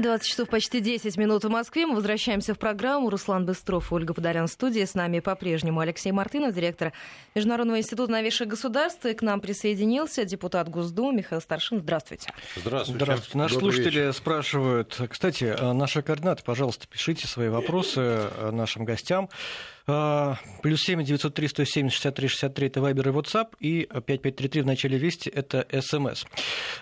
20 часов почти 10 минут в Москве. Мы возвращаемся в программу. Руслан Быстров Ольга Подолян в студии. С нами по-прежнему Алексей Мартынов, директор Международного института новейших государств. И к нам присоединился депутат Госдумы Михаил Старшин. Здравствуйте. Здравствуйте. Здравствуйте. Наши Добрый слушатели вечер. спрашивают. Кстати, наши координаты, пожалуйста, пишите свои вопросы нашим гостям. А, плюс 7 903 170 63 63 это Вайбер и WhatsApp, и 5533 в начале Вести это СМС.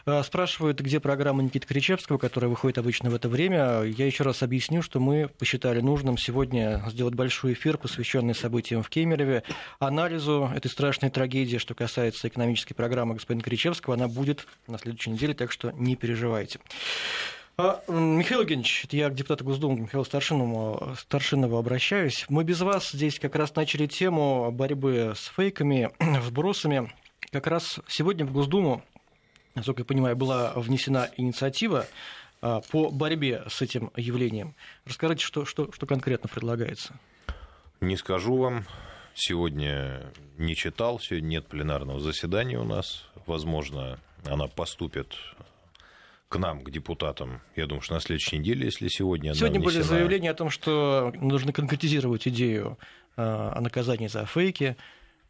А, спрашивают, где программа Никиты Кричевского, которая выходит обычно в это время. Я еще раз объясню, что мы посчитали нужным сегодня сделать большой эфир, посвященный событиям в Кемерове, анализу этой страшной трагедии, что касается экономической программы господина Кричевского. Она будет на следующей неделе, так что не переживайте. А, Михаил Евгеньевич, я к депутату Госдумы Михаилу Старшинову, Старшинову обращаюсь. Мы без вас здесь как раз начали тему борьбы с фейками, вбросами. Как раз сегодня в Госдуму, насколько я понимаю, была внесена инициатива а, по борьбе с этим явлением. Расскажите, что, что, что конкретно предлагается? Не скажу вам. Сегодня не читал, сегодня нет пленарного заседания у нас. Возможно, она поступит к нам, к депутатам, я думаю, что на следующей неделе, если сегодня... Сегодня внесена... были заявления о том, что нужно конкретизировать идею э, о наказании за фейки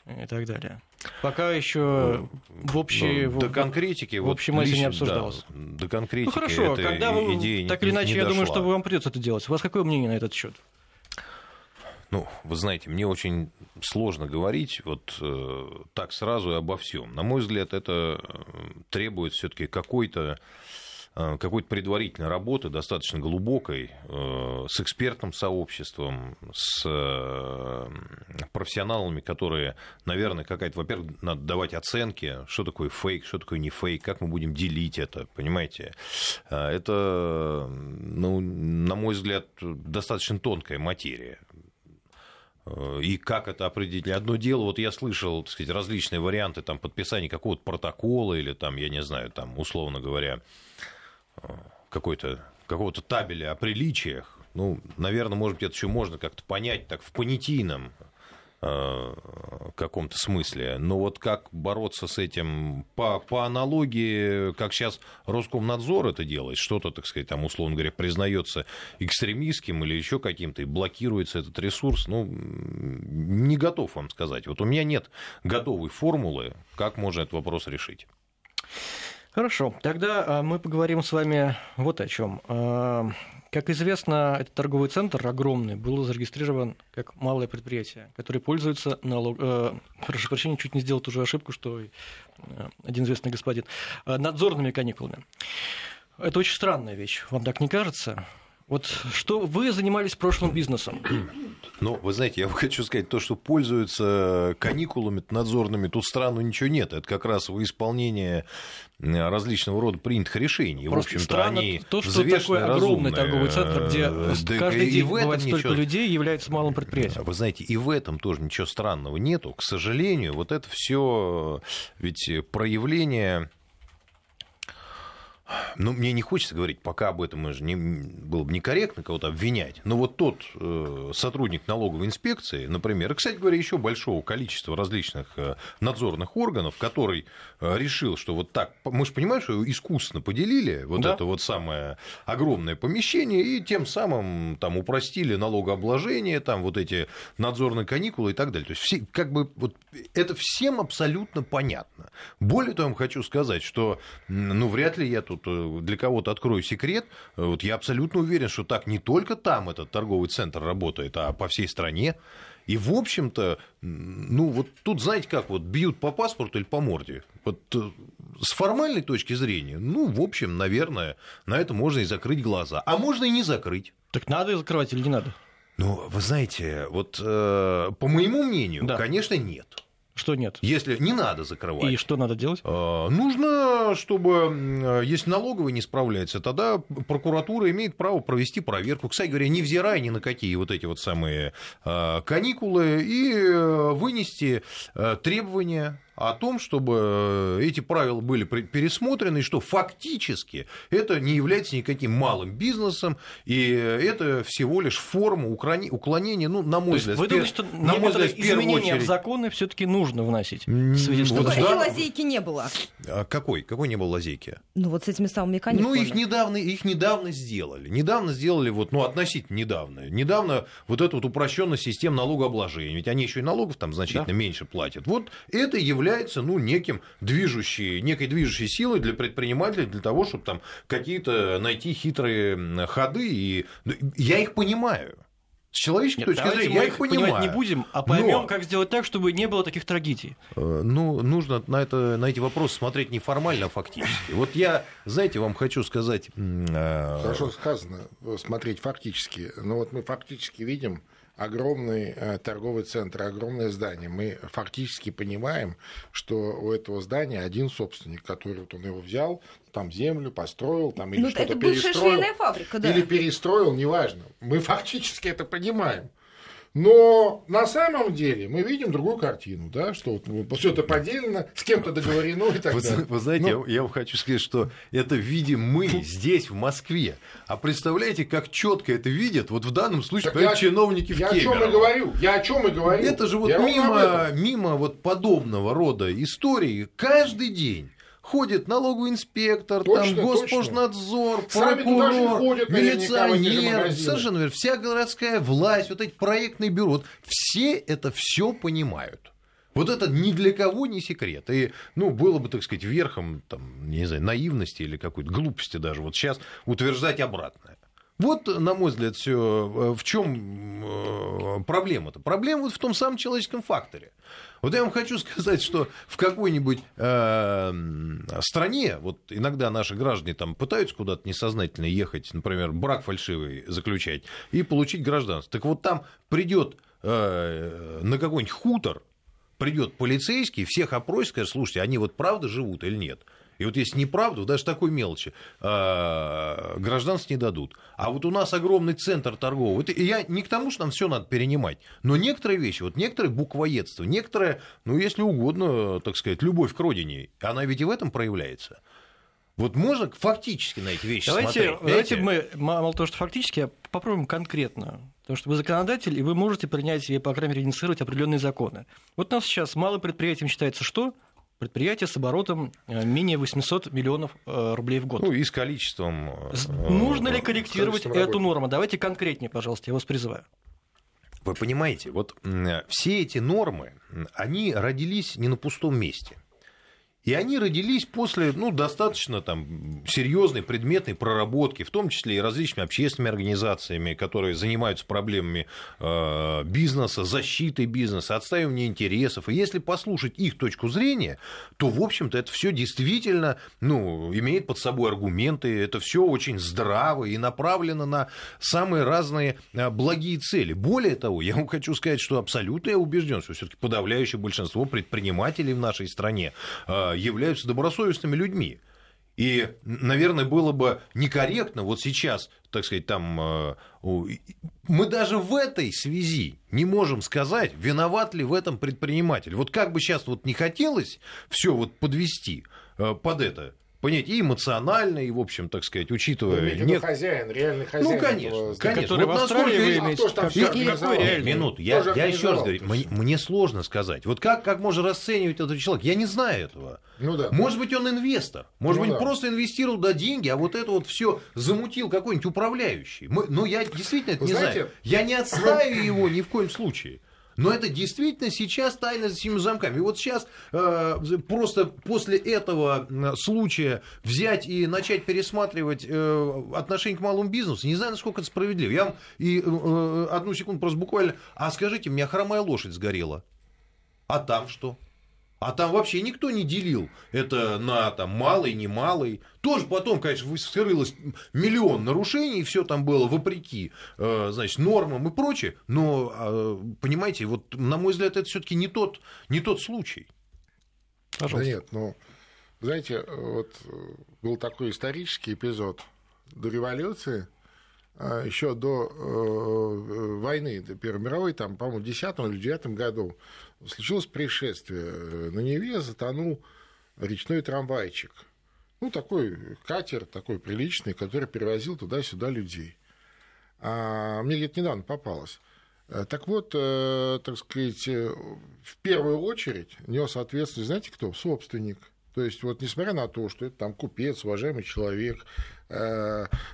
и так далее. Пока еще в общей... Ну, до конкретики... В общем вот, не обсуждалось. Да, до конкретики ну, хорошо, когда вы, идея так или иначе, я дошла. думаю, что вам придется это делать. У вас какое мнение на этот счет? Ну, вы знаете, мне очень сложно говорить вот э, так сразу и обо всем. На мой взгляд, это э, требует все-таки какой-то Э, какой-то предварительной работы, достаточно глубокой, э, с экспертным сообществом, с э, профессионалами, которые, наверное, какая-то, во-первых, надо давать оценки, что такое фейк, что такое не фейк, как мы будем делить это, понимаете. Это, ну, на мой взгляд, достаточно тонкая материя. И как это определить? Одно дело, вот я слышал, так сказать, различные варианты там, подписания какого-то протокола или там, я не знаю, там, условно говоря, какой-то какого-то табеля о приличиях, ну, наверное, может быть, это еще можно как-то понять так в понятийном э, каком-то смысле. Но вот как бороться с этим по, по аналогии, как сейчас Роскомнадзор это делает, что-то, так сказать, там, условно говоря, признается экстремистским или еще каким-то, и блокируется этот ресурс, ну, не готов вам сказать. Вот у меня нет готовой формулы, как можно этот вопрос решить. Хорошо, тогда а, мы поговорим с вами вот о чем. А, как известно, этот торговый центр огромный был зарегистрирован как малое предприятие, которое пользуется налог... Э, прошу прощения, чуть не сделал ту же ошибку, что э, один известный господин. Надзорными каникулами. Это очень странная вещь, вам так не кажется? Вот что вы занимались прошлым бизнесом? Ну, вы знаете, я хочу сказать, то, что пользуются каникулами надзорными, тут странно ничего нет. Это как раз во исполнение различного рода принятых решений. Просто в общем-то, они то, что такой огромный торговый центр, где да, каждый день бывает ничего... столько людей, является малым предприятием. Вы знаете, и в этом тоже ничего странного нету. К сожалению, вот это все ведь проявление ну, мне не хочется говорить пока об этом, же не, было бы некорректно кого-то обвинять. Но вот тот э, сотрудник налоговой инспекции, например, и, кстати говоря, еще большого количества различных э, надзорных органов, который э, решил, что вот так, мы же понимаем, что искусственно поделили вот да. это вот самое огромное помещение и тем самым там упростили налогообложение, там вот эти надзорные каникулы и так далее. То есть все, как бы вот это всем абсолютно понятно. Более того, я вам хочу сказать, что ну вряд ли я тут тут э, для кого-то открою секрет, э, вот я абсолютно уверен, что так не только там этот торговый центр работает, а по всей стране. И, в общем-то, ну, вот тут, знаете, как вот бьют по паспорту или по морде. Вот э, с формальной точки зрения, ну, в общем, наверное, на это можно и закрыть глаза. А можно и не закрыть. Так надо закрывать или не надо? Ну, вы знаете, вот э, по моему мнению, да. конечно, нет. Что нет? Если не надо закрывать. И что надо делать? А, нужно, чтобы, если налоговый не справляется, тогда прокуратура имеет право провести проверку. Кстати говоря, невзирая ни на какие вот эти вот самые а, каникулы, и э, вынести э, требования о том, чтобы эти правила были пересмотрены, и что фактически это не является никаким малым бизнесом, и это всего лишь форма уклонения, ну, на мой взгляд, вы думаете, что на мой взгляд, изменения очередь... в законы все-таки нужно вносить? В связи с вот, да. лазейки не было. А какой? Какой не было лазейки? Ну, вот с этими самыми каникулами. Ну, их недавно, их недавно сделали. Недавно сделали, вот, ну, относительно недавно. Недавно вот эту вот упрощенная система налогообложения. Ведь они еще и налогов там значительно да. меньше платят. Вот это является, ну, неким движущей, некой движущей силой для предпринимателей, для того, чтобы там какие-то найти хитрые ходы. И я их понимаю. С человеческой Нет, точки зрения, я их понимаю. не будем, а поймем, но... как сделать так, чтобы не было таких трагедий. Э, ну, нужно на, это, на эти вопросы смотреть не формально, а фактически. Вот я, знаете, вам хочу сказать... Э, Хорошо сказано, смотреть фактически. Но вот мы фактически видим, огромный э, торговый центр, огромное здание. Мы фактически понимаем, что у этого здания один собственник, который вот он его взял, там землю построил, там или ну, что-то перестроил. фабрика, да. Или перестроил, неважно. Мы фактически это понимаем. Но на самом деле мы видим другую картину, да, что вот все это поделено, с кем-то договорено и так вы, далее. Вы знаете, ну, я, я вам хочу сказать, что это видим мы здесь, в Москве. А представляете, как четко это видят, вот в данном случае, я, чиновники я в Я о чем и говорю, я о чем и говорю. Это же вот мимо, мимо вот подобного рода историй каждый день ходит налоговый инспектор, точно, там Госпожнадзор, точно. прокурор, ходят, милиционер, совершенно верно, вся городская власть, вот эти проектные бюро, вот все это все понимают. Вот это ни для кого не секрет. И, ну, было бы, так сказать, верхом, там, не знаю, наивности или какой-то глупости даже вот сейчас утверждать обратное. Вот, на мой взгляд, все. В чем э, проблема-то? Проблема вот в том самом человеческом факторе. Вот я вам хочу сказать, что в какой-нибудь э, стране, вот иногда наши граждане там пытаются куда-то несознательно ехать, например, брак фальшивый заключать и получить гражданство. Так вот там придет э, на какой-нибудь хутор, придет полицейский, всех опросит, скажет, слушайте, они вот правда живут или нет? И вот если неправду, даже такой мелочи, а, гражданство не дадут. А вот у нас огромный центр торговый. Это, я не к тому, что нам все надо перенимать, но некоторые вещи, вот некоторые буквоедство, некоторые, ну, если угодно, так сказать, любовь к родине, она ведь и в этом проявляется. Вот можно фактически на эти вещи давайте, смотреть. Давайте мы, мало того, что фактически, а попробуем конкретно. Потому что вы законодатель, и вы можете принять или, по крайней мере, инициировать определенные законы. Вот у нас сейчас малым предприятием считается что? Предприятие с оборотом э, менее 800 миллионов э, рублей в год. Ну и с количеством... Э, нужно ли корректировать эту норму? Давайте конкретнее, пожалуйста, я вас призываю. Вы понимаете, вот все эти нормы, они родились не на пустом месте – и они родились после ну, достаточно там, серьезной предметной проработки, в том числе и различными общественными организациями, которые занимаются проблемами э, бизнеса, защитой бизнеса, отстаивания интересов. И если послушать их точку зрения, то, в общем-то, это все действительно ну, имеет под собой аргументы, это все очень здраво и направлено на самые разные э, благие цели. Более того, я вам хочу сказать, что абсолютно я убежден, что все-таки подавляющее большинство предпринимателей в нашей стране э, являются добросовестными людьми. И, наверное, было бы некорректно вот сейчас, так сказать, там, э, мы даже в этой связи не можем сказать, виноват ли в этом предприниматель. Вот как бы сейчас вот не хотелось все вот подвести э, под это, понять и эмоционально, и, в общем, так сказать, учитывая... Ну, нет... хозяин, реальный ну, хозяин. Ну, конечно, конечно. Который вот в Австралии вы имеете... А там и, какой реальный? Минуту, я, я еще раз говорю, мне, мне сложно сказать. Вот как, как можно расценивать этого человека? Я не знаю этого. Ну, да. Может быть, он инвестор. Может ну, быть, да. просто инвестировал да, деньги, а вот это вот все замутил какой-нибудь управляющий. Мы, но я действительно это Вы не знаете... знаю. Я не отстаю его ни в коем случае. Но это действительно сейчас тайна за семью замками. И вот сейчас э, просто после этого случая взять и начать пересматривать э, отношение к малому бизнесу, не знаю, насколько это справедливо. Я вам и, э, одну секунду просто буквально... А скажите, у меня хромая лошадь сгорела. А там что? А там вообще никто не делил это на там, малый, немалый. Тоже потом, конечно, вскрылось миллион нарушений, все там было вопреки э, значит, нормам и прочее. Но, э, понимаете, вот, на мой взгляд, это все-таки не тот, не тот случай. Пожалуйста. Да нет, ну, знаете, вот был такой исторический эпизод до революции. А, еще до э, войны, до Первой мировой, там, по-моему, в 10 или 9 году случилось происшествие. На Неве затонул речной трамвайчик. Ну, такой катер, такой приличный, который перевозил туда-сюда людей. А мне где-то недавно попалось. Э, так вот, э, так сказать, э, в первую очередь нес ответственность, знаете кто? Собственник. То есть, вот несмотря на то, что это там купец, уважаемый человек,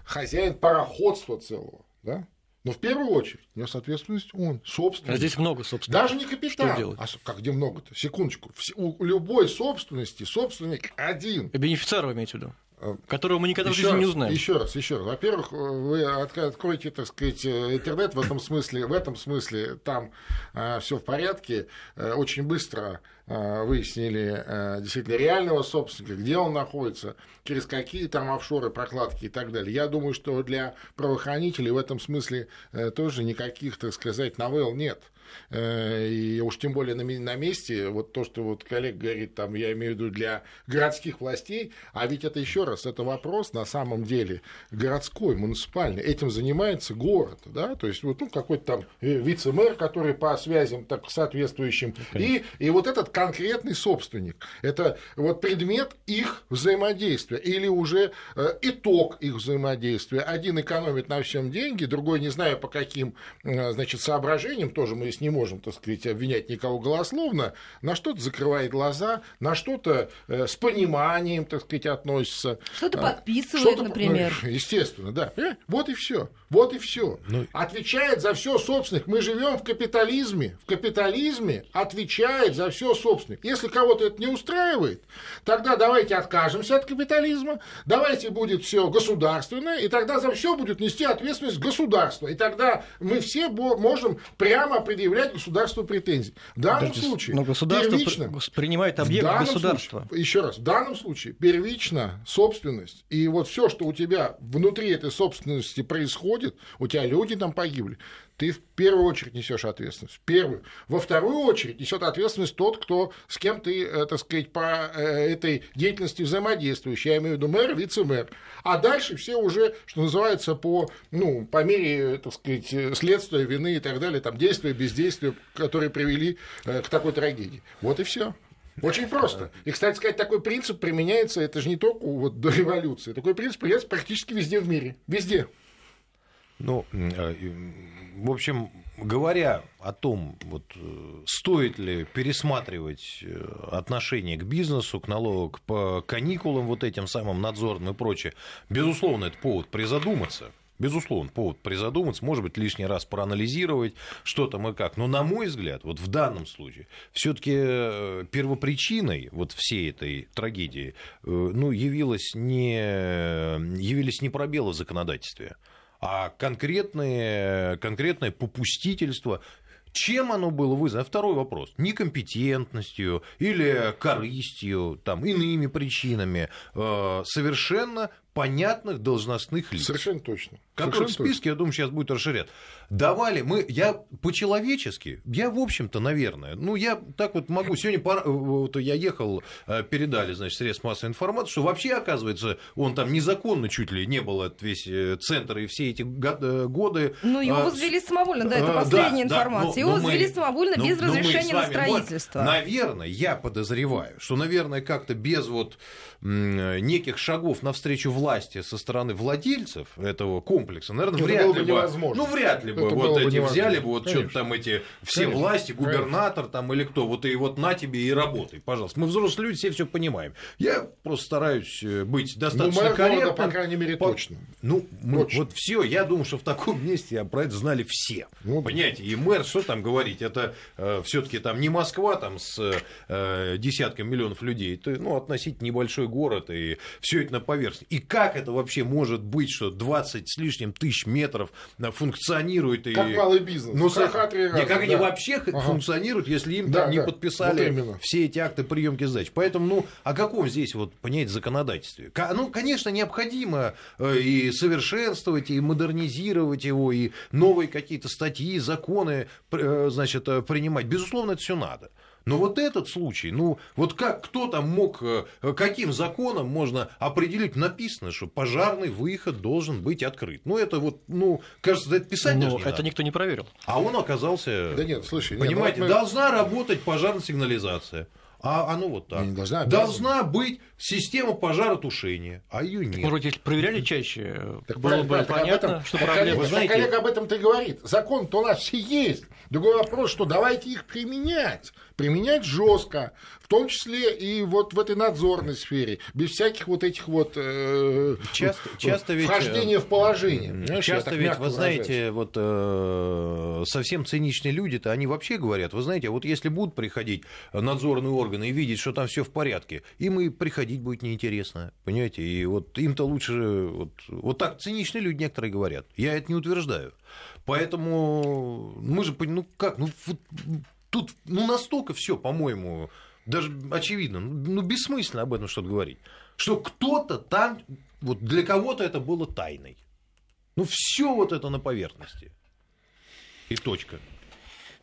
хозяин пароходства целого, да, но в первую очередь нес ответственность он, собственник. А здесь много собственников. Даже не капитан. Что А как где много-то? Секундочку. У любой собственности собственник один. Бенефициар вы имеете в виду? Э, которого мы никогда еще в жизни раз, не узнаем. Еще раз, еще раз. Во-первых, вы откроете, так сказать, интернет в этом смысле, в этом смысле там э, все в порядке. Э, очень быстро э, выяснили э, действительно реального собственника, где он находится, через какие там офшоры, прокладки и так далее. Я думаю, что для правоохранителей в этом смысле э, тоже никаких, так сказать, новелл нет. Э, и уж тем более на месте, вот то, что вот коллега говорит, там, я имею в виду для городских властей, а ведь это еще раз, это вопрос на самом деле городской, муниципальный, этим занимается город, да, то есть вот ну, какой-то там э, вице-мэр, который по связям так, соответствующим, и, и вот этот конкретный собственник, это вот предмет их взаимодействия или уже э, итог их взаимодействия. Один экономит на всем деньги, другой, не знаю по каким значит, соображениям, тоже мы с не можем, так сказать, обвинять никого голословно, на что-то закрывает глаза, на что-то э, с пониманием, так сказать, относится. Что-то а, подписывает, что например. Ну, естественно, да. Э, вот и все. Вот и все. Ну... Отвечает за все собственник. Мы живем в капитализме. В капитализме отвечает за все собственник. Если кого-то это не устраивает, тогда давайте откажемся от капитализма, давайте будет все государственное, и тогда за все будет нести ответственность государство. И тогда мы все можем прямо предъявлять государству претензии. В данном Подождите, случае но государство первично, принимает объект государства. Случае, еще раз, в данном случае первично собственность и вот все, что у тебя внутри этой собственности происходит, у тебя люди там погибли, ты в первую очередь несешь ответственность. В первую. Во вторую очередь несет ответственность тот, кто с кем ты, э, так сказать, по э, этой деятельности взаимодействуешь. Я имею в виду мэр, вице-мэр. А дальше все уже, что называется, по, ну, по мере, так сказать, следствия, вины и так далее, там, действия, бездействия, которые привели э, к такой трагедии. Вот и все. Очень просто. И, кстати сказать, такой принцип применяется, это же не только вот до революции, такой принцип применяется практически везде в мире. Везде. Ну, э, в общем, говоря о том, вот, э, стоит ли пересматривать э, отношение к бизнесу, к налогу, к каникулам вот этим самым надзорным и прочее, безусловно, это повод призадуматься. Безусловно, повод призадуматься, может быть, лишний раз проанализировать, что там и как. Но, на мой взгляд, вот в данном случае, все-таки первопричиной вот всей этой трагедии ну, явилось не, явились не пробелы в законодательстве, а конкретное, конкретное попустительство чем оно было вызвано? Второй вопрос. Некомпетентностью или корыстью, там, иными причинами. Э, совершенно понятных должностных лиц. Совершенно точно. Которые в списке, я думаю, сейчас будет расширять. Давали мы, я по-человечески, я, в общем-то, наверное, ну, я так вот могу, сегодня пора, вот я ехал, э, передали, значит, средств массовой информации, что вообще, оказывается, он там незаконно чуть ли не был, от весь э, центр и все эти э, годы. Ну, его а, возвели самовольно, да, это последняя да, информация. Да, его возвели самовольно без но, разрешения на строительство. Вот, наверное, я подозреваю, что, наверное, как-то без вот неких шагов навстречу власти со стороны владельцев этого комплекса, наверное, это вряд ли бы, невозможно. ну вряд ли бы это вот эти бы взяли бы вот что-то там эти все Конечно. власти, губернатор там или кто, вот и вот на тебе и работай, пожалуйста. Мы взрослые люди, все все понимаем. Я просто стараюсь э, быть достаточно ну, корректным. по крайней мере, по... точно. Ну, мы, вот все, я думаю, что в таком месте про это знали все. Ну, Понимаете, и мэр, что там говорить, это э, все-таки там не Москва там с э, десятками миллионов людей, это ну, относительно небольшой город, и все это на поверхности. И как это вообще может быть, что 20 с лишним тысяч метров функционирует? Как и... малый бизнес. Ну, как, раз, как да. они вообще ага. функционируют, если им да, там не да. подписали вот все эти акты приемки сдач. Поэтому, ну, о каком здесь вот, понять законодательстве? Ну, конечно, необходимо э, и совершенствовать, и модернизировать его, и новые какие-то статьи, законы, э, значит, э, принимать. Безусловно, это все надо. Но вот этот случай, ну вот как кто там мог, э, каким законом можно определить, написано, что пожарный выход должен быть открыт. Ну это вот, ну, кажется, это писать Но даже не это надо. никто не проверил. А он оказался... Да нет, слушай, Понимаете, нет, ну, должна работать пожарная сигнализация. А оно вот так. Не должна, должна быть система пожаротушения, а ее нет. Может быть, если проверяли чаще, Так было бы так об понятно, этом- что так проблема. коллега- Вы знаете- так коллега об этом-то и говорит. Закон-то у нас все есть. Другой вопрос, что давайте их применять. Применять жестко, в том числе и вот в этой надзорной сфере, без всяких вот этих вот э, Часто- часто ведь, вхождения в положение. Понимаешь, Часто ведь, вы выражаюсь. знаете, вот э, совсем циничные люди-то, они вообще говорят, вы знаете, вот если будут приходить надзорные органы и видеть, что там все в порядке, им и приходить будет неинтересно, понимаете, и вот им-то лучше, вот, вот так циничные люди некоторые говорят, я это не утверждаю, поэтому мы же, ну как, ну тут ну настолько все, по-моему, даже очевидно, ну бессмысленно об этом что-то говорить, что кто-то там, вот для кого-то это было тайной. Ну, все вот это на поверхности. И точка.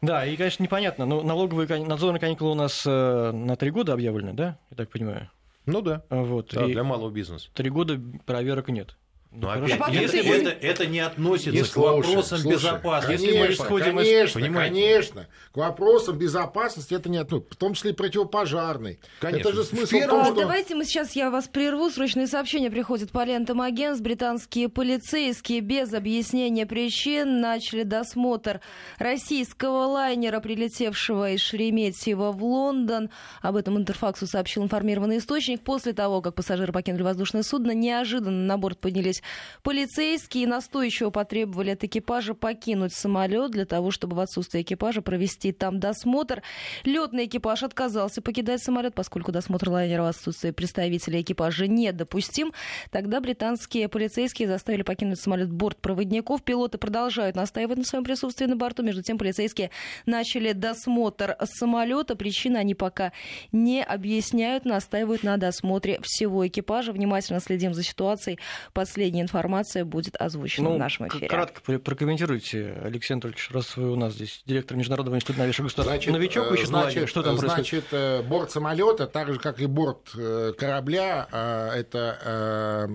Да, и, конечно, непонятно. Но налоговые кан- надзорные каникулы у нас э, на три года объявлены, да? Я так понимаю. Ну да. Вот. Да, и для малого бизнеса. три года проверок нет. Но хорошо. опять, А потом если ты- это, это не относится Не к слушай, вопросам слушай, безопасности. Если мы Конечно, исходим из- конечно, понимаете? конечно. К вопросам безопасности это не ну, в том числе и противопожарной. Конечно. Это же смысл В в том, что... Давайте мы сейчас, я вас прерву. Срочные сообщения приходят по лентам агентств. Британские полицейские без объяснения причин начали досмотр российского лайнера, прилетевшего из Шереметьево в Лондон. Об этом Интерфаксу сообщил информированный источник. После того, как пассажиры покинули воздушное судно, неожиданно на борт поднялись полицейские и настойчиво потребовали от экипажа покинуть самолет для того, чтобы в отсутствие экипажа провести там досмотр. Летный экипаж отказался покидать самолет, поскольку досмотр лайнера в отсутствие представителя экипажа недопустим. Тогда британские полицейские заставили покинуть самолет бортпроводников. Пилоты продолжают настаивать на своем присутствии на борту. Между тем, полицейские начали досмотр самолета. Причины они пока не объясняют, настаивают на досмотре всего экипажа. Внимательно следим за ситуацией. Последняя информация будет озвучена Ну, в нашем эфире. кратко про- прокомментируйте, Алексей Анатольевич, раз вы у нас здесь директор Международного института новейших государств. Значит, Новичок вы э, еще значит, что там происходит? Значит, э, борт самолета, так же как и борт э, корабля, э, это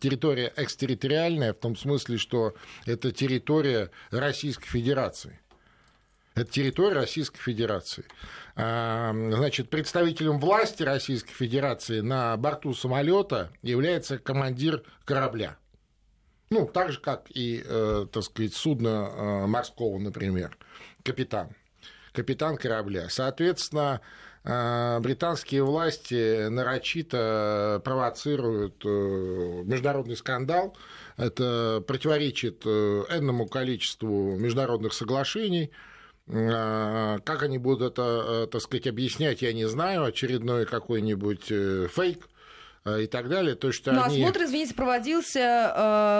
территория экстерриториальная, в том смысле, что это территория Российской Федерации. Это территория Российской Федерации. А, Значит, представителем власти Российской Федерации на борту самолета является командир корабля. Ну, так же, как и, э, так сказать, судно э, морского, например, капитан. Капитан корабля. Соответственно, э, британские власти нарочито провоцируют международный скандал. Это противоречит энному количеству международных соглашений. Э, Как они будут это, э, так сказать, объяснять, я не знаю. Очередной какой-нибудь э, фейк и так далее. То, что Ну, они... осмотр, извините, проводился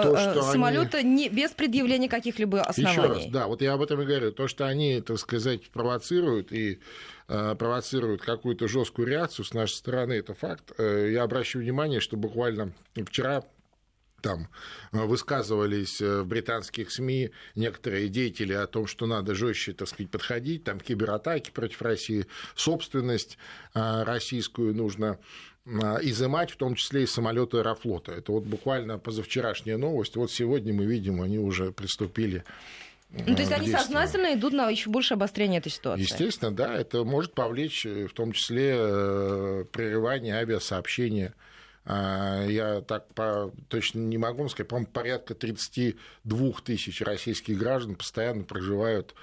То, э, что э, они- самолета не, без предъявления каких-либо оснований. Еще раз, да, вот я об этом и говорю. То, что они, так сказать, провоцируют и э, провоцируют какую-то жесткую реакцию с нашей стороны, это факт. Э, Я обращу внимание, что буквально вчера там э, высказывались э, в британских СМИ некоторые деятели о том, что надо жестче, так сказать, подходить, там кибератаки против России, собственность э, российскую нужно изымать, в том числе и самолеты Аэрофлота. Это вот буквально позавчерашняя новость. Вот сегодня мы видим, они уже приступили Ну, то есть они сознательно идут на еще больше обострение этой ситуации. Естественно, да, это может повлечь в том числе прерывание авиасообщения. А, Я так по, точно не могу сказать, по-моему, порядка 32 тысяч российских граждан постоянно проживают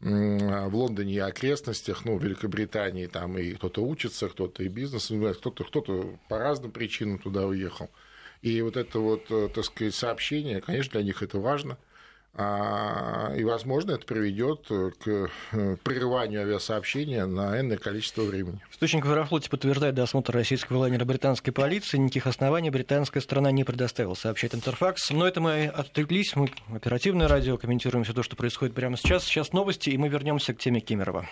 в Лондоне и окрестностях, ну, в Великобритании, там и кто-то учится, кто-то и бизнес кто-то, кто-то по разным причинам туда уехал. И вот это вот, э, так сказать, сообщение, конечно, для них это важно. А, И, возможно, это приведет к э, прерыванию авиасообщения на энное количество времени. Источник в Аэрофлоте подтверждает досмотр российского лайнера британской полиции. Никаких оснований британская сторона не предоставила, сообщает Интерфакс. Но это мы отвлеклись. Мы оперативное радио, комментируем все то, что происходит прямо сейчас. Сейчас новости, и мы вернемся к теме Кемерова.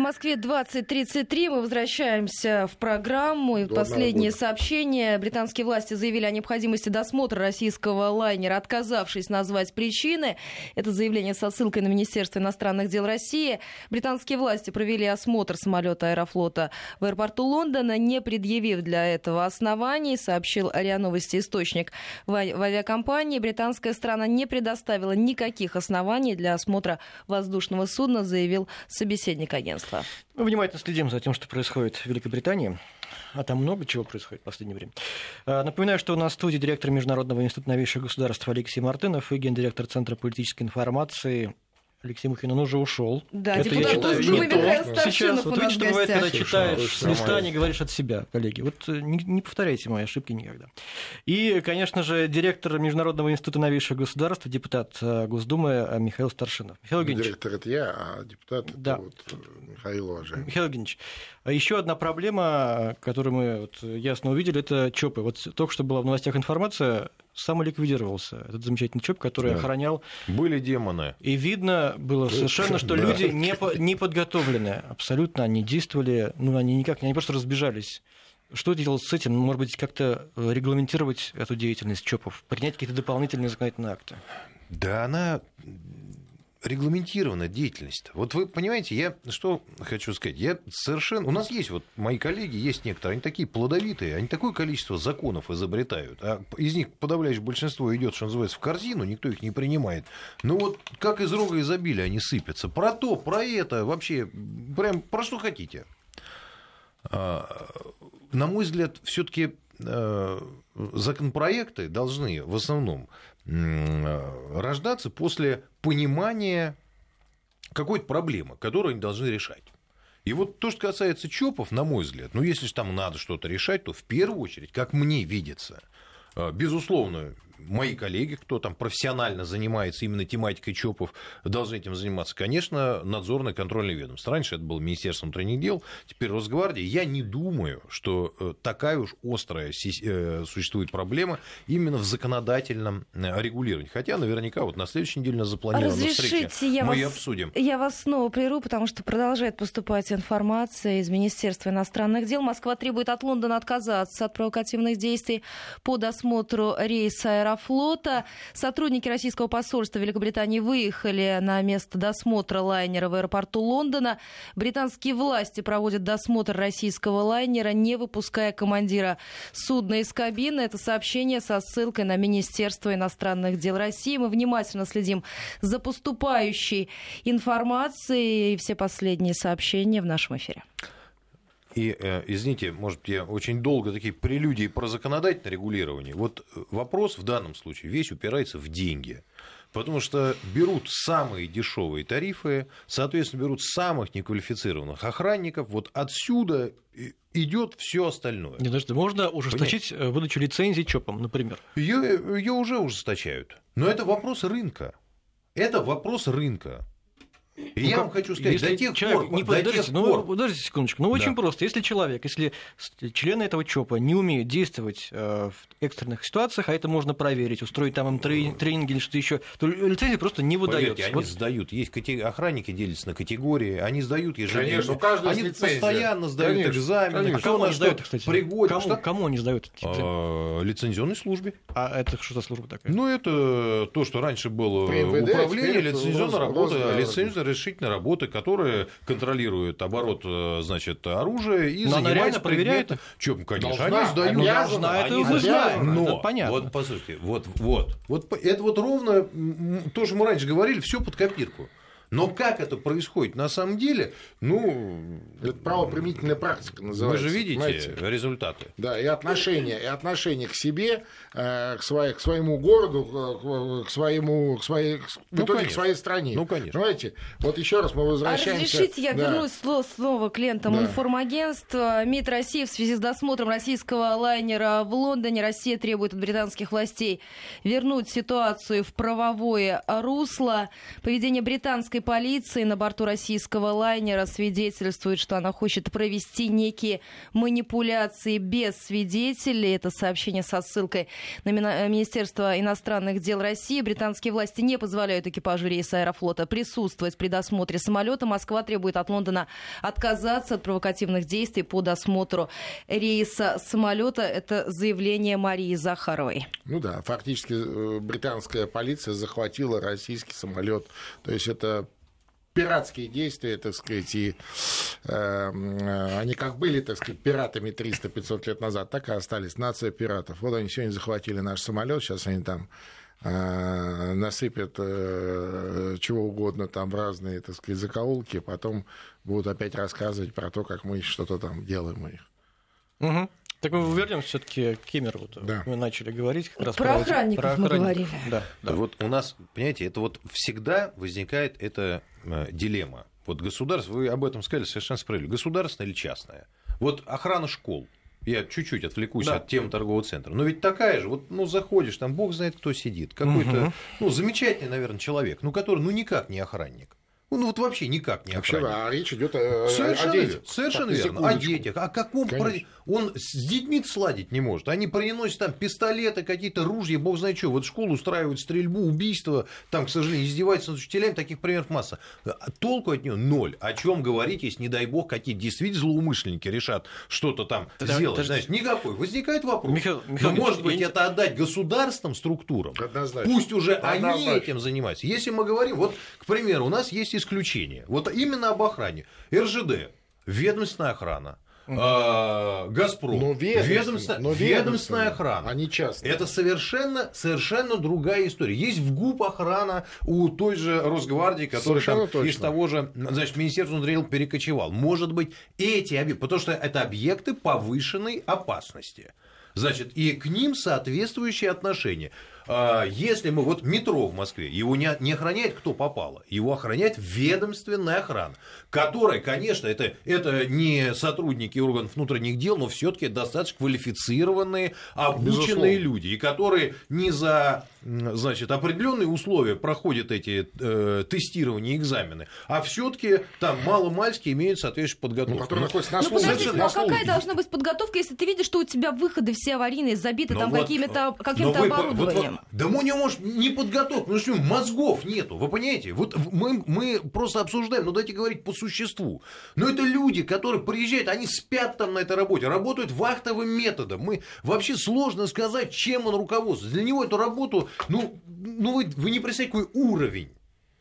Москве 20.33. Мы возвращаемся в программу. И последнее сообщение. Британские власти заявили о необходимости досмотра российского лайнера, отказавшись назвать причины. Это заявление со ссылкой на Министерство иностранных дел России. Британские власти провели осмотр самолета Аэрофлота в аэропорту Лондона, не предъявив для этого оснований, сообщил РИА Новости источник в авиакомпании. Британская страна не предоставила никаких оснований для осмотра воздушного судна, заявил собеседник агентства произошла. Мы внимательно следим за тем, что происходит в Великобритании. А там много чего происходит в последнее время. А, напоминаю, что у нас в студии директор Международного института новейших государств Алексей Мартынов и гендиректор Центра политической информации Алексей Мухин, он уже ушел. Да, это депутат я читаю не то. Сейчас, вот видишь, что бывает, когда читаешь с листа, не говоришь от себя, коллеги. Вот э, не, не повторяйте мои ошибки никогда. И, конечно же, директор Международного института новейших государств, депутат э, Госдумы э, Михаил Старшинов. Михаил Евгеньевич. Директор это я, а депутат да. это вот Михаил уважаемый. Михаил Евгеньевич, а еще одна проблема, которую мы вот ясно увидели, это ЧОПы. Вот только что была в новостях информация, самоликвидировался этот замечательный ЧОП, который да. охранял... Были демоны. И видно было совершенно, что да. люди не, не подготовлены. Абсолютно они действовали, ну, они никак, они просто разбежались. Что делать с этим? Может быть, как-то регламентировать эту деятельность ЧОПов, принять какие-то дополнительные законодательные акты? Да, она регламентирована деятельность. Вот вы понимаете, я что хочу сказать, я совершенно... У нас есть вот мои коллеги, есть некоторые, они такие плодовитые, они такое количество законов изобретают, а из них подавляющее большинство идет, что называется, в корзину, никто их не принимает. Ну вот как из рога изобилия они сыпятся. Про то, про это, вообще, прям про что хотите. А, на мой взгляд, все-таки э, законопроекты должны в основном рождаться после понимания какой-то проблемы, которую они должны решать. И вот то, что касается ЧОПов, на мой взгляд, ну, если же там надо что-то решать, то в первую очередь, как мне видится, э, безусловно, мои коллеги, кто там профессионально занимается именно тематикой ЧОПов, должны этим заниматься. Конечно, надзорное контрольное ведомство. Раньше это было Министерство внутренних дел, теперь Росгвардия. Я не думаю, что э, такая уж острая э, существует проблема именно в законодательном э, регулировании. Хотя наверняка вот на следующей неделе у нас запланирована Разрешите, встреча. Я Мы вас, ее обсудим. Я вас снова прерву, потому что продолжает поступать информация из Министерства иностранных дел. Москва требует от Лондона отказаться от провокативных действий по досмотру рейса Аэрофлота. Сотрудники российского посольства Великобритании выехали на место досмотра лайнера в аэропорту Лондона. Британские власти проводят досмотр российского лайнера, не выпуская командира судна из кабины. Это сообщение со ссылкой на Министерство иностранных дел России. Мы внимательно следим за поступающей информацией и все последние сообщения в нашем эфире. И, э, извините, может, я очень долго такие прелюдии про законодательное регулирование. Вот э, вопрос в данном случае весь упирается в деньги. Потому что берут самые дешевые тарифы, соответственно, берут самых неквалифицированных охранников. Вот отсюда идет все остальное. Не, подожди, можно ужесточить Понимаете? выдачу лицензий ЧОПом, например? Ее, ее уже ужесточают. Но это вопрос рынка. Это вопрос рынка. И ну, я вам хочу сказать, до тех человек, пор... Не, до подождите, тех ну, пор... подождите секундочку. Ну, да. очень просто. Если человек, если члены этого ЧОПа не умеют действовать э, в экстренных ситуациях, а это можно проверить, устроить там им тренинги или что-то еще, то лицензия просто не выдается. Поверьте, вот. они сдают. Есть категории, охранники делятся на категории, они сдают ежедневно. Конечно, они постоянно сдают конечно, экзамены. Конечно. А кому они сдают, кстати? Пригоден, кому, кому они сдают? А, лицензионной службе. А это что за служба такая? Ну, это то, что раньше было управление, лицензионная работа, лицензионная решительная работа, которая контролирует оборот, э, значит, оружия и Но занимается реально проверяет. Чем, конечно, должна, они сдают. Должна, это мы знаем. Но, это понятно. Вот, послушайте, вот, вот, вот, это вот ровно то, что мы раньше говорили, все под копирку. Но как это происходит на самом деле, ну... Это правоприменительная практика называется. Вы же видите знаете? результаты. Да, и отношение, и отношение к себе, э, к, своей, к своему городу, к своему, к своей, в ну, итоге к своей стране. Ну, конечно. Понимаете? Вот еще раз мы возвращаемся... А разрешите, я да. вернусь снова к лентам да. информагентства. МИД России в связи с досмотром российского лайнера в Лондоне Россия требует от британских властей вернуть ситуацию в правовое русло. Поведение британской британской полиции на борту российского лайнера свидетельствует, что она хочет провести некие манипуляции без свидетелей. Это сообщение со ссылкой на Министерство иностранных дел России. Британские власти не позволяют экипажу рейса Аэрофлота присутствовать при досмотре самолета. Москва требует от Лондона отказаться от провокативных действий по досмотру рейса самолета. Это заявление Марии Захаровой. Ну да, фактически э, британская полиция захватила российский самолет. То есть это пиратские действия, так сказать, и э, они как были, так сказать, пиратами 300-500 лет назад, так и остались нация пиратов. Вот они сегодня захватили наш самолет, сейчас они там э, насыпят э, чего угодно там в разные, так сказать, закоулки, потом будут опять рассказывать про то, как мы что-то там делаем у них. Угу. Так мы вернемся все-таки к Кемеру. Да. Мы начали говорить как раз про, про охранников про охранников. мы говорили. Да, да. Вот у нас, понимаете, это вот всегда возникает эта э, дилемма. Вот государство, вы об этом сказали совершенно справедливо, государственное или частное. Вот охрана школ, я чуть-чуть отвлекусь да. от темы торгового центра. Но ведь такая же, вот, ну, заходишь, там бог знает, кто сидит. Какой-то, угу. ну, замечательный, наверное, человек, ну, который, ну, никак не охранник. Ну, вот вообще никак не Вообще, а речь идет о, совершенно, о детях. Совершенно так, верно. О детях. О каком про... Он с детьми сладить не может. Они приносят там пистолеты, какие-то ружья, бог знает что. Вот школу устраивают стрельбу, убийство, там, к сожалению, издеваются над учителями, таких примеров масса. А толку от нее ноль. О чем говорить, если, не дай бог, какие действительно злоумышленники решат что-то там Тогда, сделать. Подожди. Значит, никакой. Возникает вопрос. Михаил, Михаил, Но, может быть, я... это отдать государственным структурам. Однозначно. Пусть уже Однозначно. они этим занимаются. Если мы говорим, вот, к примеру, у нас есть исключение. Вот именно об охране. РЖД, ведомственная охрана. А, Газпром, но ведомственная, но ведомственная охрана. Они частные. Это совершенно, совершенно другая история. Есть в ГУП охрана у той же Росгвардии, который там из того же, значит, Министерства внутренних дел перекочевал. Может быть, эти объекты, потому что это объекты повышенной опасности. Значит, и к ним соответствующие отношения. А, если мы, вот метро в Москве, его не, не охраняет кто попало, его охраняет ведомственная охрана, которая, конечно, это, это не сотрудники органов внутренних дел, но все-таки достаточно квалифицированные, обученные Безусловно. люди, и которые не за значит, определенные условия проходят эти э, тестирования, экзамены, а все-таки там мало-мальски имеют соответствующую подготовку. Ну, находится на ну подождите, ну а какая должна быть подготовка, если ты видишь, что у тебя выходы все аварийные, забиты но ну там вот, какими-то, каким-то оборудованием? Вот, да у него, может, не подготовка, ну мозгов нету, вы понимаете? Вот мы, мы просто обсуждаем, ну дайте говорить по существу. Но это люди, которые приезжают, они спят там на этой работе, работают вахтовым методом. Мы вообще сложно сказать, чем он руководствуется. Для него эту работу ну, ну вы, вы не представляете, какой уровень.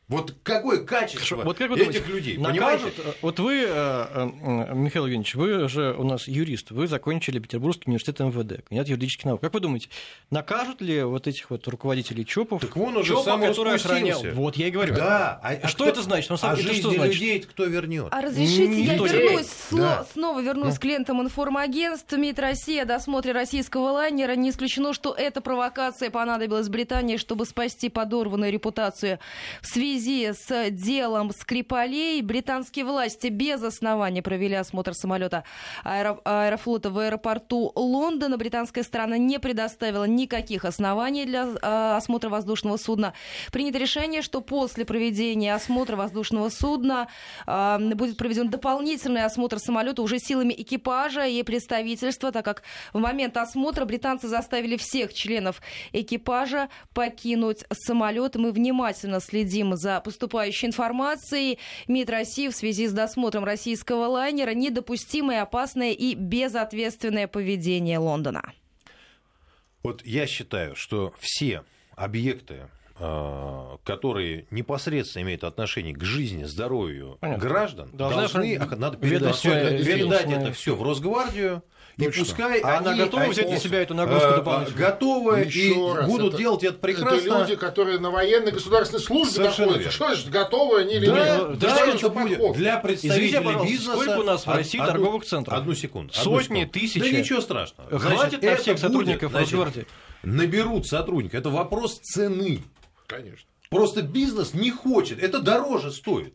Вот какое качество вот как вы этих думаете, людей, накажут, понимаете? Вот вы, э, э, Михаил Евгеньевич, вы же у нас юрист, вы закончили Петербургский университет МВД, кандидат юридических наук. Как вы думаете, накажут ли вот этих вот руководителей ЧОПов? Так вон уже ЧОПа, который охранял. Вот я и говорю. Да. А, а что кто, это значит? На самом а деле, что значит? людей кто вернет? А разрешите, я вернусь, да. снова вернусь да. к лентам информагентств. МИД России о досмотре российского лайнера. Не исключено, что эта провокация понадобилась Британии, чтобы спасти подорванную репутацию в связи с делом Скрипалей британские власти без основания провели осмотр самолета аэро... Аэрофлота в аэропорту Лондона. Британская сторона не предоставила никаких оснований для э, осмотра воздушного судна. Принято решение, что после проведения осмотра воздушного судна э, будет проведен дополнительный осмотр самолета уже силами экипажа и представительства, так как в момент осмотра британцы заставили всех членов экипажа покинуть самолет. Мы внимательно следим за поступающими поступающей информации. МИД России в связи с досмотром российского лайнера недопустимое, опасное и безответственное поведение Лондона. Вот я считаю, что все объекты, э, которые непосредственно имеют отношение к жизни, здоровью Понятно. граждан, должны, должны надо передать, передать это все в Росгвардию, и пускай а они, она готова они, взять на себя эту нагрузку э, дополнительно? Готовы и раз, будут это, делать это прекрасно. Это люди, которые на военной государственной службе Совершенно находятся. Что значит, готовы они или да, нет? Да, да это будет для представителей Извините, бизнеса. Сколько у нас в России одну, торговых центров? Одну секунду. Сотни, одну тысячи. Да ничего страшного. Хватит на всех сотрудников Росгвардии. Наберут сотрудника. Это вопрос цены. Конечно. Просто бизнес не хочет. Это дороже стоит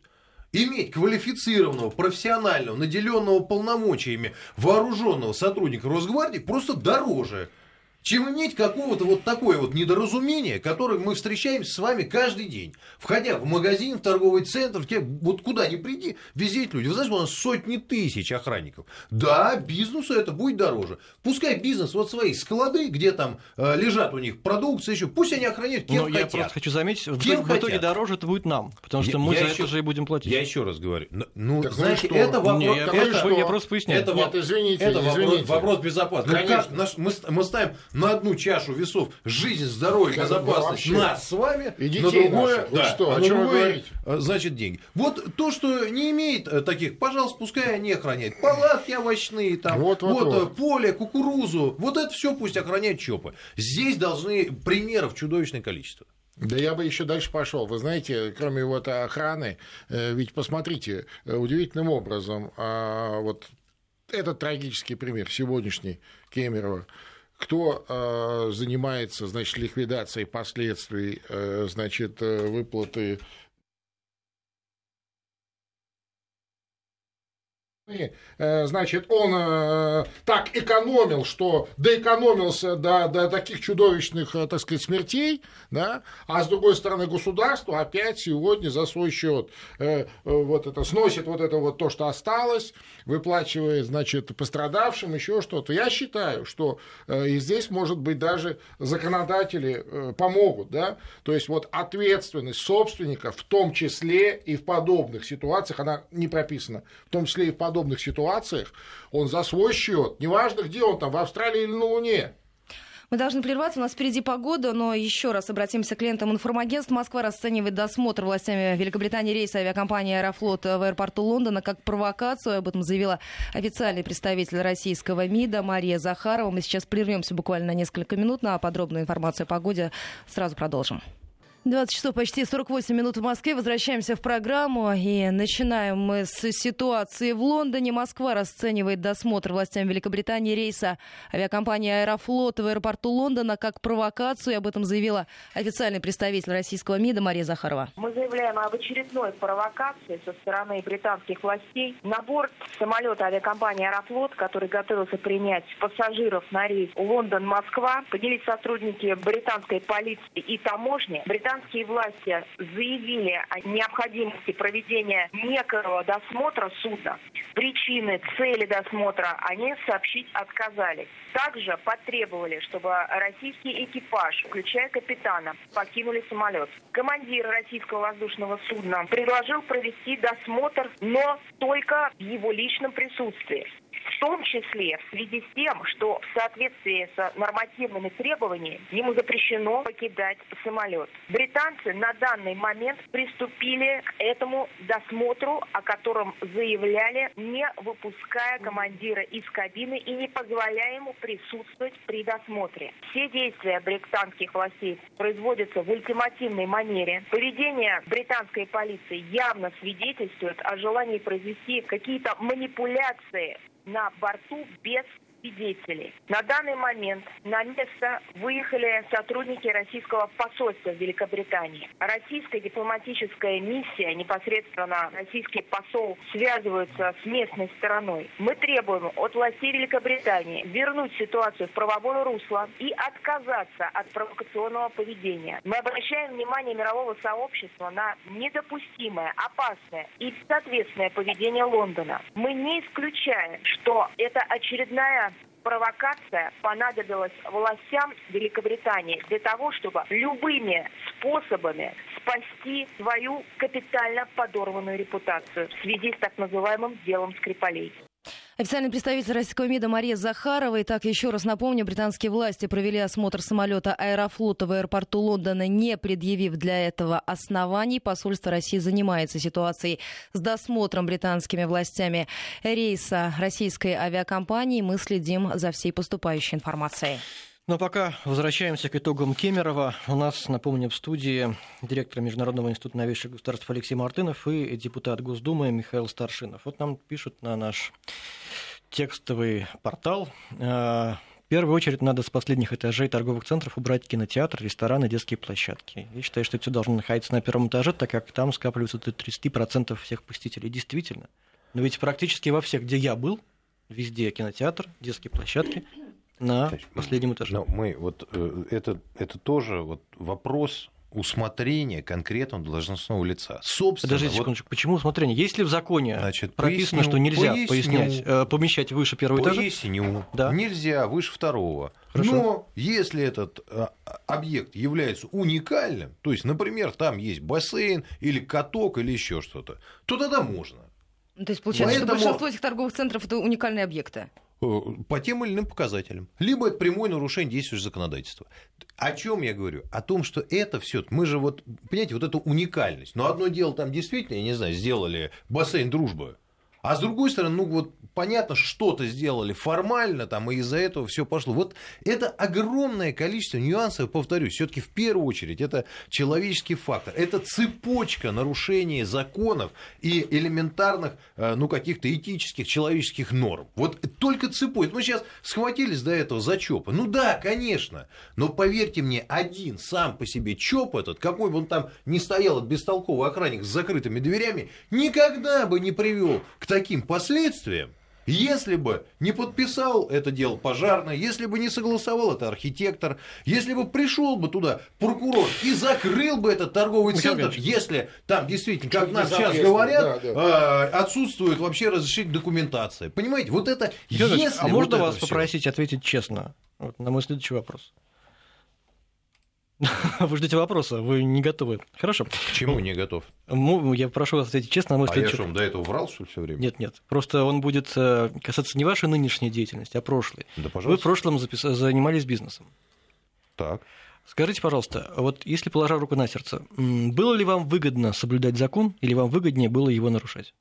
иметь квалифицированного, профессионального, наделенного полномочиями вооруженного сотрудника Росгвардии просто дороже чем иметь какого-то вот такое вот недоразумение, которое мы встречаемся с вами каждый день. Входя в магазин, в торговый центр, тебе, вот куда ни приди, везде люди. Вы знаете, у нас сотни тысяч охранников. Да, бизнесу это будет дороже. Пускай бизнес вот свои склады, где там э, лежат у них продукция еще, пусть они охраняют кем Но хотят. я просто хочу заметить, кем в, итоге, в итоге дороже это будет нам, потому что я, мы я за еще, это же и будем платить. Я еще раз говорю, ну, так знаете, ну это вопрос... Не, это, что? я просто поясняю. Это, Нет, извините, это извините. Вопрос, вопрос безопасности. Ну, как, наш, мы, мы ставим на одну чашу весов жизнь, здоровье, безопасность ну, нас с вами, и на другое, да, что, а о чем вы говорите? Э, значит, деньги. Вот то, что не имеет э, таких, пожалуйста, пускай они охраняют. Палатки овощные, там, вот, вот, вот, вот. поле, кукурузу, вот это все пусть охраняют ЧОПы. Здесь должны примеров чудовищное количество. Да я бы еще дальше пошел. Вы знаете, кроме вот охраны, э, ведь посмотрите, удивительным образом, а, вот этот трагический пример сегодняшний Кемерово, кто э, занимается, значит, ликвидацией последствий, э, значит, э, выплаты значит, он э, так экономил, что доэкономился до, до таких чудовищных, э, так сказать, смертей, да, а с другой стороны государство опять сегодня за свой счет вот это сносит вот это вот то, что осталось, выплачивает, значит, пострадавшим еще что-то. Я считаю, что и здесь, может быть, даже законодатели помогут, да, то есть вот ответственность собственника в том числе и в подобных ситуациях, она не прописана, в том числе и в подобных подобных ситуациях он за свой счет, неважно где он там, в Австралии или на Луне, мы должны прерваться, у нас впереди погода, но еще раз обратимся к клиентам информагентства. Москва расценивает досмотр властями Великобритании рейса авиакомпании «Аэрофлот» в аэропорту Лондона как провокацию. Об этом заявила официальный представитель российского МИДа Мария Захарова. Мы сейчас прервемся буквально на несколько минут на подробную информацию о погоде. Сразу продолжим. 20 часов почти 48 минут в Москве. Возвращаемся в программу. И начинаем мы с ситуации в Лондоне. Москва расценивает досмотр властям Великобритании рейса авиакомпании «Аэрофлот» в аэропорту Лондона как провокацию. Об этом заявила официальный представитель российского МИДа Мария Захарова. Мы заявляем об очередной провокации со стороны британских властей. На борт самолета авиакомпании «Аэрофлот», который готовился принять пассажиров на рейс Лондон-Москва, поднялись сотрудники британской полиции и таможни. Британ британские власти заявили о необходимости проведения некоего досмотра судна, причины, цели досмотра они сообщить отказались. Также потребовали, чтобы российский экипаж, включая капитана, покинули самолет. Командир российского воздушного судна предложил провести досмотр, но только в его личном присутствии в том числе в связи с тем, что в соответствии с нормативными требованиями ему запрещено покидать самолет. Британцы на данный момент приступили к этому досмотру, о котором заявляли, не выпуская командира из кабины и не позволяя ему присутствовать при досмотре. Все действия британских властей производятся в ультимативной манере. Поведение британской полиции явно свидетельствует о желании произвести какие-то манипуляции на борту без свидетелей. На данный момент на место выехали сотрудники российского посольства в Великобритании. Российская дипломатическая миссия, непосредственно российский посол, связываются с местной стороной. Мы требуем от властей Великобритании вернуть ситуацию в правовое русло и отказаться от провокационного поведения. Мы обращаем внимание мирового сообщества на недопустимое, опасное и соответственное поведение Лондона. Мы не исключаем, что это очередная провокация понадобилась властям Великобритании для того, чтобы любыми способами спасти свою капитально подорванную репутацию в связи с так называемым делом Скрипалей. Официальный представитель российского МИДа Мария Захарова. И так еще раз напомню, британские власти провели осмотр самолета Аэрофлота в аэропорту Лондона, не предъявив для этого оснований. Посольство России занимается ситуацией с досмотром британскими властями рейса российской авиакомпании. Мы следим за всей поступающей информацией. Но пока возвращаемся к итогам Кемерова. У нас, напомню, в студии директор Международного института новейших государств Алексей Мартынов и депутат Госдумы Михаил Старшинов. Вот нам пишут на наш текстовый портал. Э, в первую очередь надо с последних этажей торговых центров убрать кинотеатр, рестораны, детские площадки. Я считаю, что это все должно находиться на первом этаже, так как там скапливаются до 30% всех посетителей. Действительно. Но ведь практически во всех, где я был, везде кинотеатр, детские площадки, на последнем этаже. Но мы вот э, это, это тоже вот вопрос усмотрения конкретного должностного лица. Собственно, Подождите вот... секундочку, почему усмотрение? Есть ли в законе Значит, прописано, поясню, что нельзя поясню, пояснять, э, помещать выше первого этажа? Поясню. Да. Нельзя выше второго. Хорошо. Но если этот э, объект является уникальным, то есть, например, там есть бассейн или каток или еще что-то, то тогда можно. То есть получается, Поэтому... что большинство этих торговых центров это уникальные объекты? Э, по тем или иным показателям. Либо это прямое нарушение действующего законодательства. О чем я говорю? О том, что это все, мы же вот, понимаете, вот эту уникальность. Но одно дело там действительно, я не знаю, сделали бассейн дружбы, а с другой стороны, ну вот понятно, что-то сделали формально, там, и из-за этого все пошло. Вот это огромное количество нюансов, повторюсь, все-таки в первую очередь это человеческий фактор, это цепочка нарушений законов и элементарных, э, ну, каких-то этических, человеческих норм. Вот только цепочка. Мы сейчас схватились до этого за ЧОПа. Ну да, конечно, но поверьте мне, один сам по себе ЧОП этот, какой бы он там ни стоял, от бестолковый охранник с закрытыми дверями, никогда бы не привел к таким последствиям, если бы не подписал это дело пожарный, если бы не согласовал это архитектор, если бы пришел бы туда прокурор и закрыл бы этот торговый центр, если там действительно, как нам сейчас говорят, да, да. отсутствует вообще разрешительная документация. Понимаете, вот это... Если а можно вот вас попросить ответить честно вот, на мой следующий вопрос? Вы ждете вопроса, вы не готовы. Хорошо. К чему не готов? Я прошу вас ответить честно. На мой а я что, до этого врал, что ли, все время? Нет, нет. Просто он будет э, касаться не вашей нынешней деятельности, а прошлой. Да, пожалуйста. Вы в прошлом запис... занимались бизнесом. Так. Скажите, пожалуйста, вот если положа руку на сердце, было ли вам выгодно соблюдать закон или вам выгоднее было его нарушать?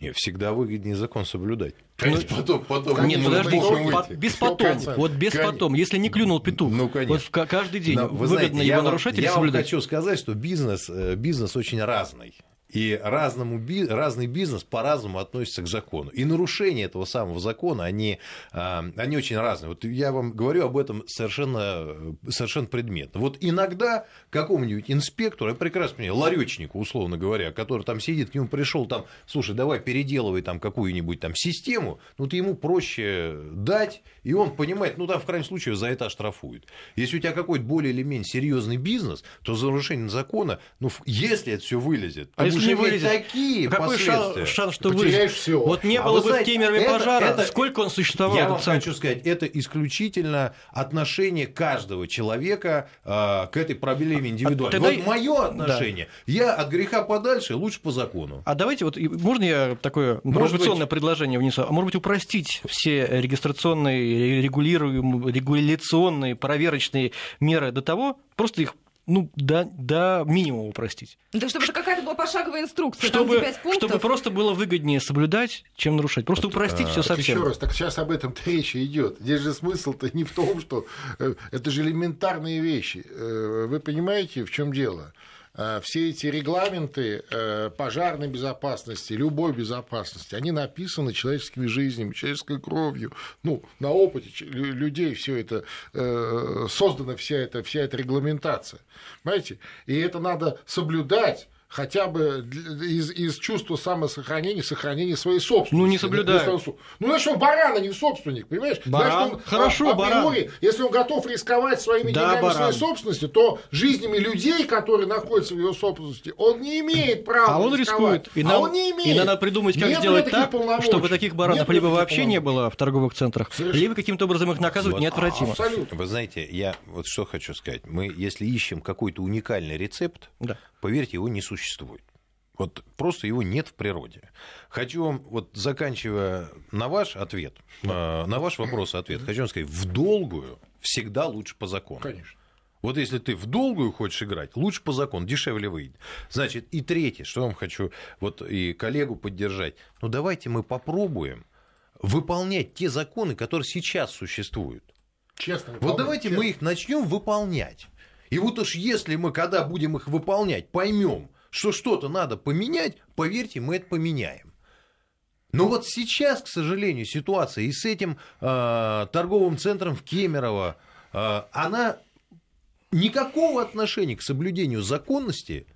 Нет, всегда выгоднее закон соблюдать. Ну, потом, потом, нет, подожди, по, без потом, вот без конечно. потом, если не клюнул петух, ну, конечно. вот каждый день Но, выгодно знаете, его нарушать вам, или соблюдать? Я вам хочу сказать, что бизнес, э, бизнес очень разный. И разному, разный бизнес по-разному относится к закону. И нарушения этого самого закона, они, а, они очень разные. Вот я вам говорю об этом совершенно, совершенно предметно. Вот иногда какому-нибудь инспектору, я прекрасно понимаю, ларечнику, условно говоря, который там сидит, к нему пришел там, слушай, давай переделывай там какую-нибудь там систему, ну ты ему проще дать, и он понимает, ну там в крайнем случае за это оштрафуют. Если у тебя какой-то более или менее серьезный бизнес, то за нарушение закона, ну если это все вылезет, а если не вылезет, такие какой шанс, шанс, что вылезет? Все. Вот не а было бы знаете, в Кемерове это, пожара, это, сколько он существовал? Я вам хочу сказать, это исключительно отношение каждого человека э, к этой проблеме индивидуально. А, тогда... Вот мое отношение, да. я от греха подальше, лучше по закону. А давайте вот, можно я такое провокационное быть... предложение внесу? А может быть, упростить все регистрационные, регулируемые, регуляционные, проверочные меры до того, просто их ну, до, до минимума упростить. Да чтобы это какая-то была пошаговая инструкция, чтобы, там, пунктов. Чтобы просто было выгоднее соблюдать, чем нарушать. Просто вот, упростить а, все совсем. Еще раз, так сейчас об этом речь идет. Здесь же смысл-то не в том, что э, это же элементарные вещи. Э, вы понимаете, в чем дело? Э, все эти регламенты э, пожарной безопасности, любой безопасности, они написаны человеческими жизнями, человеческой кровью. Ну, на опыте людей все это э, создана вся эта, вся эта регламентация. Понимаете? И это надо соблюдать хотя бы из, из чувства самосохранения, сохранения своей собственности. Ну, не соблюдает. Ну, значит, он баран, а не собственник, понимаешь? Баран. Значит, он, Хорошо, а, априори, баран. если он готов рисковать своими да, деньгами баран. своей собственности, то жизнями людей, которые находятся в его собственности, он не имеет права А он рискует. И, а нам, он не имеет. и надо придумать, как Нет сделать так, чтобы таких баранов Нет либо вообще не было в торговых центрах, Совершенно. либо каким-то образом их наказывать вот, неотвратимо. Абсолютно. Вы знаете, я вот что хочу сказать. Мы, если ищем какой-то уникальный рецепт, да поверьте, его не существует. Вот просто его нет в природе. Хочу вам, вот заканчивая на ваш ответ, да. на ваш вопрос ответ, хочу вам сказать, в долгую всегда лучше по закону. Конечно. Вот если ты в долгую хочешь играть, лучше по закону, дешевле выйдет. Значит, и третье, что вам хочу вот и коллегу поддержать. Ну давайте мы попробуем выполнять те законы, которые сейчас существуют. Честно. Вот давайте честно. мы их начнем выполнять. И вот уж если мы, когда будем их выполнять, поймем, что что-то надо поменять, поверьте, мы это поменяем. Но вот сейчас, к сожалению, ситуация и с этим э, торговым центром в Кемерово, э, она никакого отношения к соблюдению законности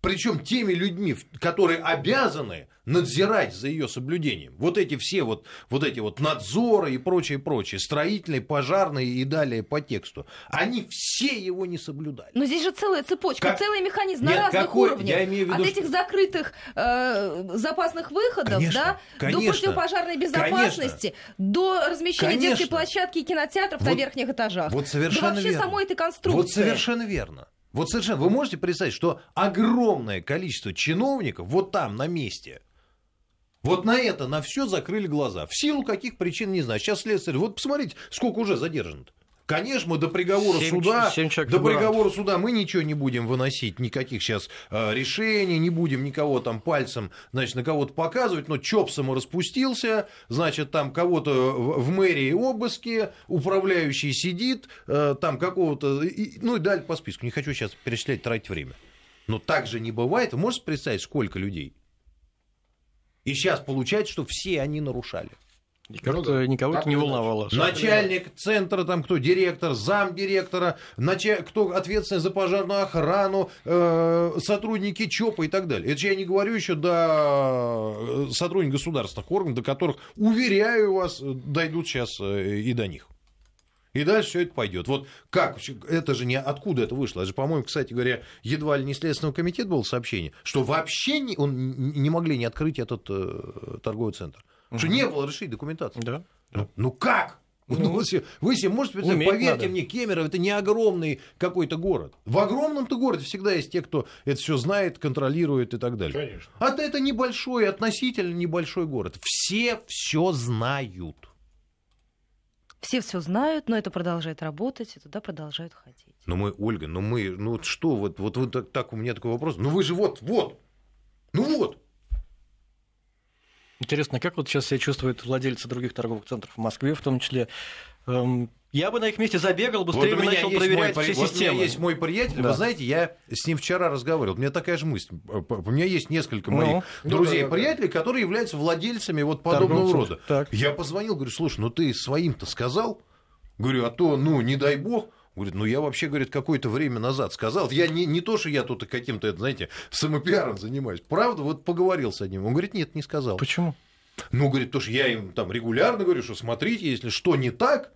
Причем теми людьми, которые обязаны надзирать за ее соблюдением. Вот эти все вот, вот эти вот надзоры и прочее, прочее, строительные, пожарные и далее по тексту, они все его не соблюдали. Но здесь же целая цепочка, как... целый механизм Нет, на разных какой... уровнях. Я имею в виду, От этих закрытых э, запасных выходов конечно, да, конечно, до противопожарной безопасности, конечно, до размещения конечно. детской площадки и кинотеатров вот, на верхних этажах. Вот совершенно до вообще верно. самой этой конструкции. Вот совершенно верно. Вот совершенно. Вы можете представить, что огромное количество чиновников вот там на месте вот на это, на все закрыли глаза. В силу каких причин, не знаю. Сейчас следствие... Вот посмотрите, сколько уже задержано. Конечно, мы до приговора 7, суда, 7 до приговора суда мы ничего не будем выносить, никаких сейчас э, решений, не будем никого там пальцем, значит, на кого-то показывать, но ЧОП распустился, значит, там кого-то в, в мэрии обыски, управляющий сидит, э, там какого-то, и, ну и далее по списку. Не хочу сейчас перечислять, тратить время. Но так же не бывает. Вы можете представить, сколько людей? И сейчас получается, что все они нарушали. И как-то ну, никого это не волновало. Начальник центра, там кто, директор, замдиректора, началь... кто ответственный за пожарную охрану, э, сотрудники ЧОПа и так далее. Это я не говорю еще до э, сотрудников государственных органов, до которых, уверяю вас, дойдут сейчас э, и до них. И дальше все это пойдет. Вот как? Это же не откуда это вышло? Это же, по-моему, кстати говоря, едва ли не Следственного комитета было сообщение, что вообще не, он, не могли не открыть этот э, торговый центр. Угу. Что не было решить документации. Да. Ну, ну как? Ну, вы, себе, вы себе можете представить, поверьте надо. мне, Кемерово это не огромный какой-то город. В огромном-то городе всегда есть те, кто это все знает, контролирует и так далее. Конечно. А это небольшой, относительно небольшой город. Все все знают. Все все знают, но это продолжает работать, и туда продолжают ходить. Ну мы, Ольга, ну мы, ну что, вот, вот, вот так, так у меня такой вопрос. Ну вы же вот, вот, ну вот. Интересно, как вот сейчас себя чувствуют владельцы других торговых центров в Москве, в том числе? Эм, я бы на их месте забегал, быстрее вот бы начал проверять мой, все вот системы. У меня есть мой приятель, да. вы знаете, я с ним вчера разговаривал. У меня такая же мысль. У меня есть несколько моих ну, друзей, да, да, приятелей, которые являются владельцами вот подобного Торговцев. рода. Так. Я позвонил, говорю, слушай, ну ты своим-то сказал? Говорю, а то, ну, не дай бог, Говорит, ну я вообще, говорит, какое-то время назад сказал. Я не, не то, что я тут каким-то, знаете, самопиаром занимаюсь. Правда, вот поговорил с одним. Он говорит, нет, не сказал. Почему? Ну, говорит, то, что я им там регулярно говорю, что смотрите, если что не так,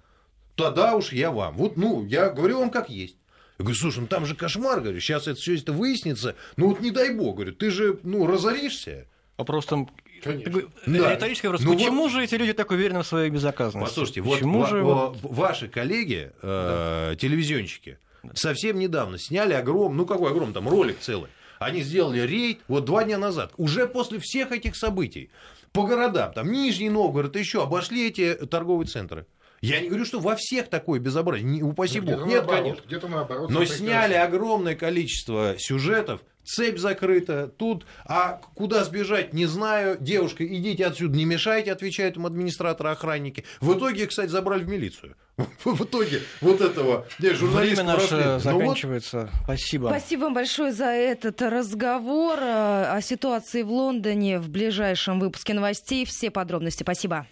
тогда уж я вам. Вот, ну, я говорю вам как есть. Я говорю, слушай, ну там же кошмар, говорю, сейчас это все это выяснится. Ну вот не дай бог, говорю, ты же, ну, разоришься. Вопрос там Конечно. Да. Риторический вопрос. Ну, Почему вот... же эти люди так уверены в своей безопасности? Послушайте, Почему вот же... Ва- ваши коллеги, э, да. телевизионщики, да. совсем недавно сняли огромный, ну какой огромный, там ролик целый. Они сделали рейд вот два дня назад, уже после всех этих событий. По городам, там Нижний Новгород, еще обошли эти торговые центры. Я не говорю, что во всех такое безобразие, не, упаси ну, бог. Нет, наоборот, конечно. Наоборот, Но сняли огромное количество сюжетов, цепь закрыта, тут, а куда сбежать, не знаю, девушка, идите отсюда, не мешайте, отвечают им администраторы, охранники. В итоге, кстати, забрали в милицию. В итоге вот этого Время наше заканчивается. Вот... Спасибо. Спасибо вам большое за этот разговор э, о ситуации в Лондоне в ближайшем выпуске новостей. Все подробности. Спасибо.